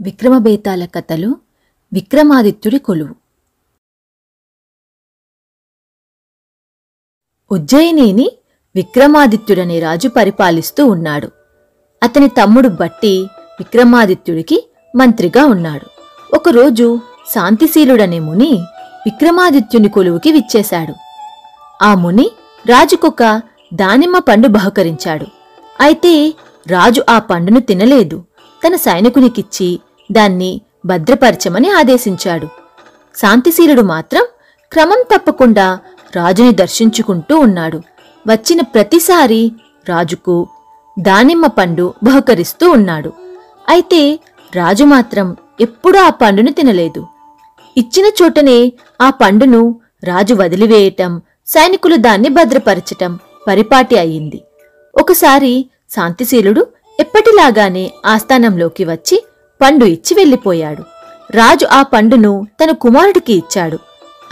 విక్రమబేతాల కథలు విక్రమాదిత్యుడి కొలువు. ఉజ్జయినిని విక్రమాదిత్యుడనే రాజు పరిపాలిస్తూ ఉన్నాడు. అతని తమ్ముడు బట్టి విక్రమాదిత్యుడికి మంత్రిగా ఉన్నాడు. ఒకరోజు శాంతిశీలుడనే ముని విక్రమాదిత్యుని కొలువుకి విచ్చేశాడు. ఆ ముని రాజుకొక దానిమ్మ పండు బహుకరించాడు. అయితే రాజు ఆ పండును తినలేదు. తన సైనికునికిచ్చి దాన్ని భద్రపరచమని ఆదేశించాడు. శాంతిశీలుడు మాత్రం క్రమం తప్పకుండా రాజుని దర్శించుకుంటూ ఉన్నాడు. వచ్చిన ప్రతిసారి రాజుకు దానిమ్మ పండు బహుకరిస్తూ ఉన్నాడు. అయితే రాజు మాత్రం ఎప్పుడూ ఆ పండును తినలేదు. ఇచ్చిన చోటనే ఆ పండును రాజు వదిలివేయటం సైనికులు దాన్ని భద్రపరచటం పరిపాటి అయింది. ఒకసారి శాంతిశీలుడు ఎప్పటిలాగానే ఆస్థానంలోకి వచ్చి పండు ఇచ్చి వెళ్ళిపోయాడు. రాజు ఆ పండును తన కుమారుడికి ఇచ్చాడు.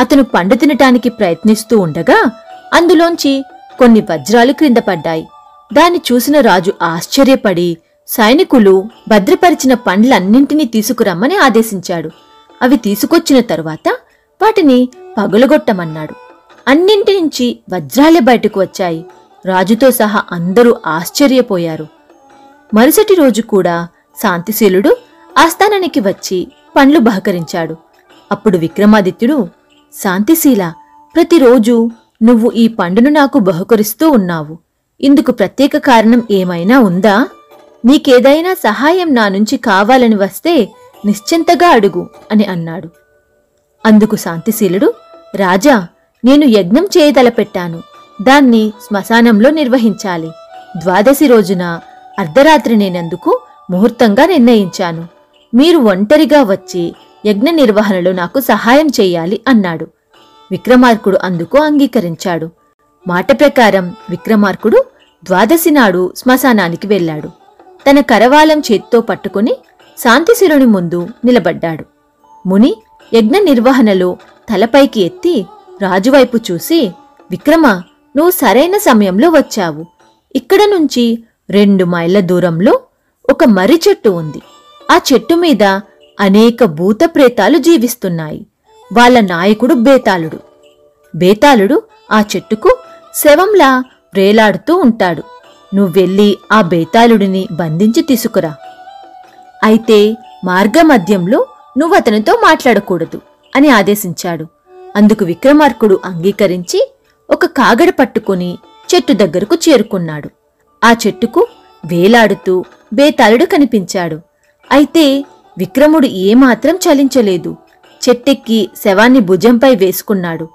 అతను పండు తినటానికి ప్రయత్నిస్తూ ఉండగా అందులోంచి కొన్ని వజ్రాలు క్రింద పడ్డాయి. దాన్ని చూసిన రాజు ఆశ్చర్యపడి సైనికులు భద్రపరిచిన పండ్లన్నింటినీ తీసుకురమ్మని ఆదేశించాడు. అవి తీసుకొచ్చిన తరువాత వాటిని పగులగొట్టమన్నాడు. అన్నింటి నుంచి వజ్రాలే బయటకు వచ్చాయి. రాజుతో సహా అందరూ ఆశ్చర్యపోయారు. మరుసటి రోజు కూడా శాంతిశీలుడు ఆస్థానానికి వచ్చి పండ్లు బహకరించాడు. అప్పుడు విక్రమాదిత్యుడు శాంతిశీల ప్రతిరోజు నువ్వు ఈ పండును నాకు బహుకరిస్తూ ఉన్నావు. ఇందుకు ప్రత్యేక కారణం ఏమైనా ఉందా? నీకేదైనా సహాయం నా నుంచి కావాలని వస్తే నిశ్చింతగా అడుగు అని అన్నాడు. అందుకు శాంతిశీలుడు రాజా నేను యజ్ఞం చేయదలపెట్టాను. దాన్ని శ్మశానంలో నిర్వహించాలి. ద్వాదశి రోజున అర్ధరాత్రి నేనందుకు ముహూర్తంగా నిర్ణయించాను. మీరు ఒంటరిగా వచ్చి యజ్ఞ నిర్వహణలో నాకు సహాయం చేయాలి అన్నాడు. విక్రమార్కుడు అందుకు అంగీకరించాడు. మాట ప్రకారం విక్రమార్కుడు ద్వాదశి నాడు శ్మశానానికి వెళ్ళాడు. తన కరవాలం చేత్తో పట్టుకుని శాంతిశిరుని ముందు నిలబడ్డాడు. ముని యజ్ఞ నిర్వహణలో తలపైకి ఎత్తి రాజువైపు చూసి విక్రమ నువ్వు సరైన సమయంలో వచ్చావు. ఇక్కడ నుంచి రెండు మైళ్ళ దూరంలో ఒక మర్రి చెట్టు ఉంది. ఆ చెట్టు మీద అనేక భూత ప్రేతాలు జీవిస్తున్నాయి. వాళ్ళ నాయకుడు బేతాళుడు. బేతాళుడు ఆ చెట్టుకు శవంలా వ్రేలాడుతూ ఉంటాడు. నువ్వెళ్ళి ఆ బేతాళుడిని బంధించి తీసుకురా. అయితే మార్గమధ్యంలో నువ్వతనితో మాట్లాడకూడదు అని ఆదేశించాడు. అందుకు విక్రమార్కుడు అంగీకరించి ఒక కాగడ పట్టుకుని చెట్టు దగ్గరకు చేరుకున్నాడు. ఆ చెట్టుకు వేలాడుతూ బేతాళుడు కనిపించాడు. అయితే విక్రముడు ఏమాత్రం చలించలేదు. చెట్టెక్కి శవాన్ని భుజంపై వేసుకున్నాడు.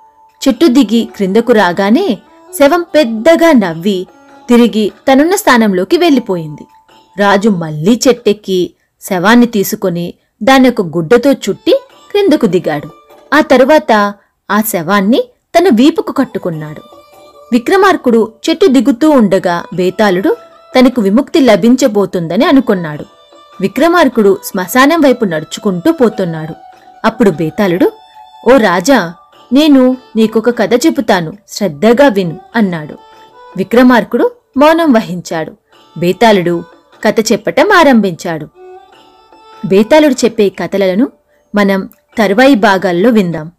చెట్టు దిగి క్రిందకు రాగానే శవం పెద్దగా నవ్వి తిరిగి తనున్న స్థానంలోకి వెళ్ళిపోయింది. రాజు మళ్ళీ చెట్టెక్కి శవాన్ని తీసుకుని దాని ఒక గుడ్డతో చుట్టి క్రిందకు దిగాడు. ఆ తరువాత ఆ శవాన్ని తన వీపుకు కట్టుకున్నాడు. విక్రమార్కుడు చెట్టు దిగుతూ ఉండగా బేతాళుడు తనకు విముక్తి లభించబోతుందని అనుకున్నాడు. విక్రమార్కుడు శ్మశానం వైపు నడుచుకుంటూ పోతున్నాడు. అప్పుడు బేతాళుడు ఓ రాజా నేను నీకొక కథ చెబుతాను శ్రద్ధగా విను అన్నాడు. విక్రమార్కుడు మౌనం వహించాడు. బేతాళుడు కథ చెప్పటం ఆరంభించాడు. బేతాళుడు చెప్పే కథలను మనం తరువాయి భాగాల్లో విందాం.